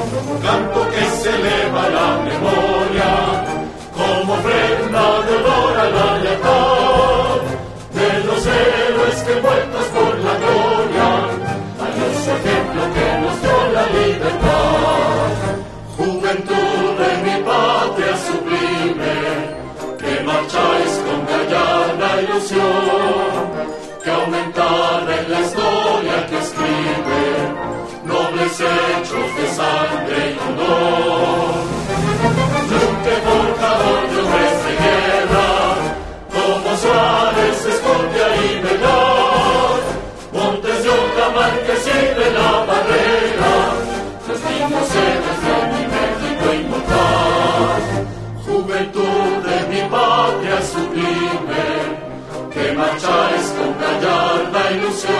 Un canto que se eleva la memoria, como ofrenda de honor a la lealtad de los héroes que muertos por la gloria, hay ese ejemplo que nos dio la libertad. Juventud de mi patria sublime, que marcháis con callada ilusión, que aumentar en la historia que escribe nobles hechos Pai no céu.